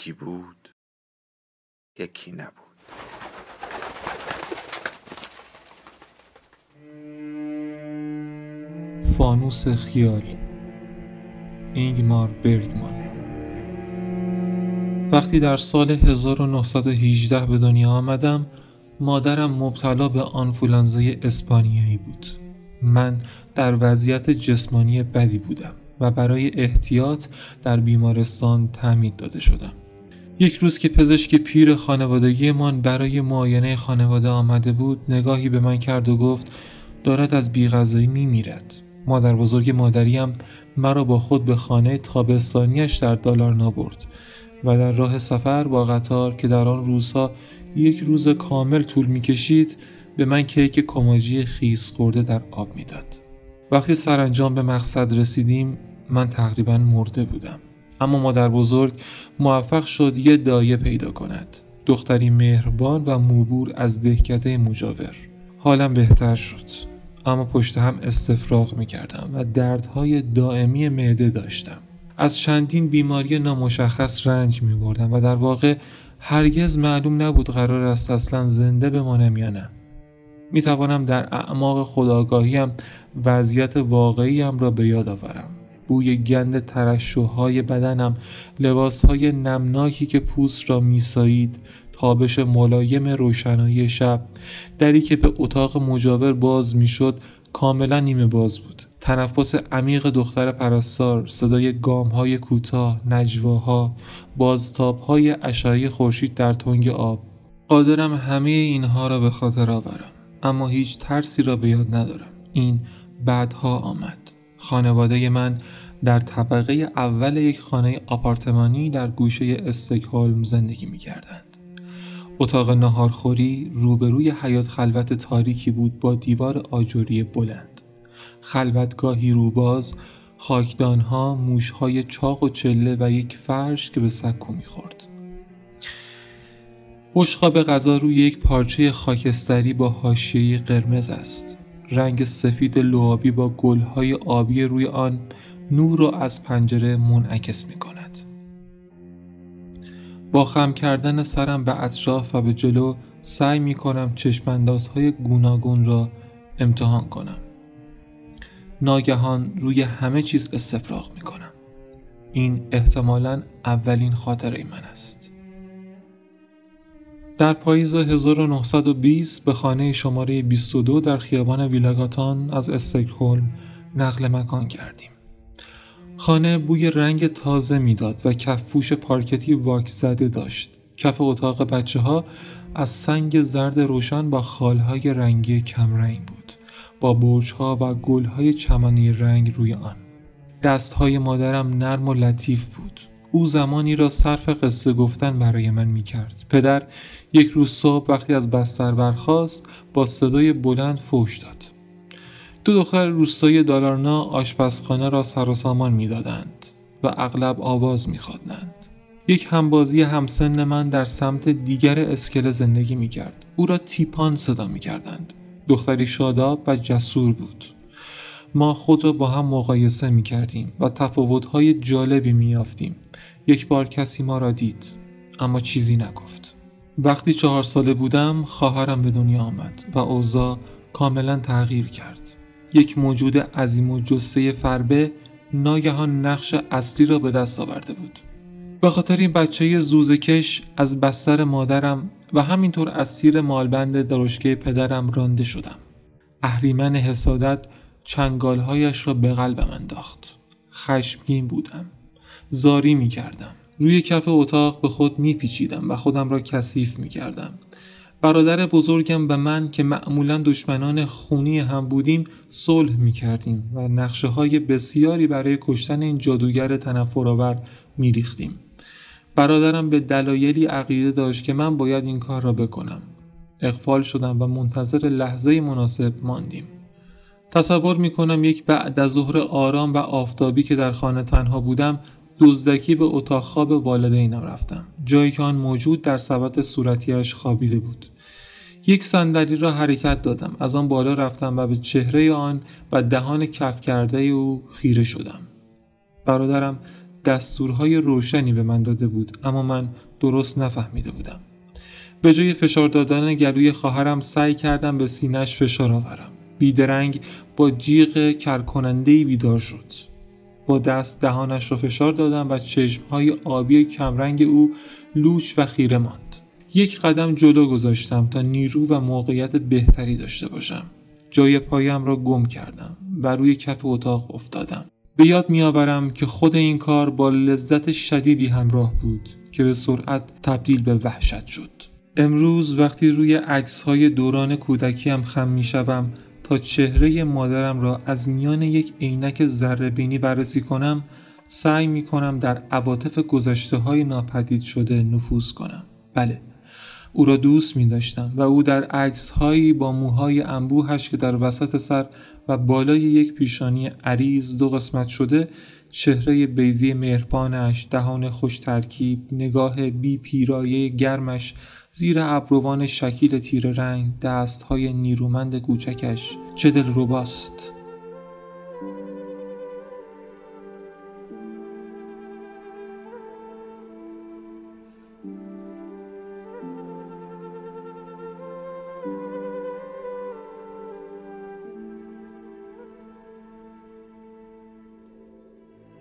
یکی بود یکی نبود. فانوس خیال اینگمار برگمان وقتی در سال 1918 به دنیا آمدم مادرم مبتلا به آنفولانزای اسپانیایی بود. من در وضعیت جسمانی بدی بودم و برای احتیاط در بیمارستان تعمید داده شدم. یک روز که پزشک پیر خانوادگیمان برای معاینه خانواده آمده بود نگاهی به من کرد و گفت دارد از بیغذایی می میرد مادر بزرگ مادریم مرا با خود به خانه تابستانیش در دالار نابرد و در راه سفر با قطار که در آن روزها یک روز کامل طول می کشید به من کیک کماجی خیس خورده در آب می‌داد. وقتی سرانجام به مقصد رسیدیم من تقریبا مرده بودم اما مادر بزرگ موفق شد یه دایه پیدا کند. دختری مهربان و موبور از دهکده مجاور. حالم بهتر شد. اما پشت هم استفراغ می کردم و دردهای دائمی معده داشتم. از چندین بیماری نامشخص رنج می بردم و در واقع هرگز معلوم نبود قرار است اصلا زنده بمانم یا نه می توانم در اعماق خداگاهیم وضعیت واقعیم را به یاد آورم. بوی گند ترشوهای بدنم لباسهای نمناکی که پوست را میسایید تابش ملایم روشنایی شب. دری که به اتاق مجاور باز می‌شد کاملا نیمه باز بود. تنفس عمیق دختر پرستار صدای گام های کوتاه نجواها بازتاب های اشعه خورشید در تنگ آب. قادرم همه اینها را به خاطر آورم اما هیچ ترسی را به یاد ندارم. این بعدها آمد. خانواده من در طبقه اول یک خانه آپارتمانی در گوشه استکهلم زندگی می کردند. اتاق نهارخوری روبروی حیات خلوت تاریکی بود با دیوار آجوری بلند. خلوتگاهی روباز، خاکدانها، موشهای چاق و چله و یک فرش که به سکو می‌خورد. بشقاب غذا روی یک پارچه خاکستری با حاشیه قرمز است. رنگ سفید لعابی با گلهای آبی روی آن نور را از پنجره منعکس می کند. با خم کردن سرم به اطراف و به جلو سعی می کنم چشماندازهای گوناگون را امتحان کنم. ناگهان روی همه چیز استفراغ می کنم. این احتمالا اولین خاطره من است. در پاییز 1920 به خانه شماره 22 در خیابان ویلاگاتان از استکهلم نقل مکان کردیم. خانه بوی رنگ تازه می‌داد و کفپوش پارکتی واک زده داشت. کف اتاق بچه ها از سنگ زرد روشن با خالهای رنگی کمرنگ بود. با برجها و گلهای چمنی رنگ روی آن. دستهای مادرم نرم و لطیف بود. او زمانی را صرف قصه گفتن برای من می کرد. پدر یک روز صبح وقتی از بستر برخاست با صدای بلند فوش داد. دو دختر روستایی دالارنا آشپزخانه را سر و سامان می‌دادند و اغلب آواز میخواندند یک همبازی همسن من در سمت دیگر اسکله زندگی می‌کرد او را تیپان صدا می‌کردند دختری شاداب و جسور بود ما خود را با هم مقایسه می کردیم و تفاوت‌های جالبی می یافتیم. یک بار کسی ما را دید اما چیزی نگفت. وقتی چهار ساله بودم خواهرم به دنیا آمد و اوضاع کاملا تغییر کرد. یک موجود عظیم و جسه فربه ناگهان نقش اصلی را به دست آورده بود به خاطر این بچه زوزکش از بستر مادرم و همینطور از سیر مالبند درشکه پدرم رانده شدم اهریمن حسادت چنگالهایش را به قلبم انداخت خشمگین بودم زاری می کردم روی کف اتاق به خود می پیچیدم و خودم را کثیف می کردم برادر بزرگم و من که معمولا دشمنان خونی هم بودیم صلح می کردیم و نقشه های بسیاری برای کشتن این جادوگر تنفرآور می ریختیم. برادرم به دلایلی عقیده داشت که من باید این کار را بکنم. اقفال شدم و منتظر لحظه مناسب ماندیم. تصور می کنم یک بعد از ظهر آرام و آفتابی که در خانه تنها بودم دزدکی به اتاق خواب والدینم رفتم. جایی که آن موجود در سبد صورتیش خوابیده بود. یک صندلی را حرکت دادم. از آن بالا رفتم و به چهره آن و دهان کف کرده او خیره شدم. برادرم دستورهای روشنی به من داده بود اما من درست نفهمیده بودم. به جای فشار دادن گلوی خواهرم سعی کردم به سینهش فشار آورم. بیدرنگ با جیغ کرکنندهی بیدار شد. با دست دهانش را فشار دادم و چشمهای آبی کمرنگ او لوچ و خیره ماند. یک قدم جلو گذاشتم تا نیرو و موقعیت بهتری داشته باشم. جای پایم را گم کردم و روی کف اتاق افتادم. به یاد میآورم که خود این کار با لذت شدیدی همراه بود که به سرعت تبدیل به وحشت شد. امروز وقتی روی عکس های دوران کودکیم خم می شوم تا چهره مادرم را از میان یک عینک ذره بررسی کنم سعی می کنم در عواطف گذشته های ناپدید شده نفوذ کنم. بله. او را دوست می داشتم و او در عکس هایی با موهای انبوهش که در وسط سر و بالای یک پیشانی عریض دو قسمت شده چهره بیزی مهربانش دهان خوش ترکیب نگاه بی پیرایه گرمش زیر ابروان شکیل تیر رنگ دست های نیرومند کوچکش چه دل روباست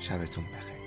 شبتون بخیر.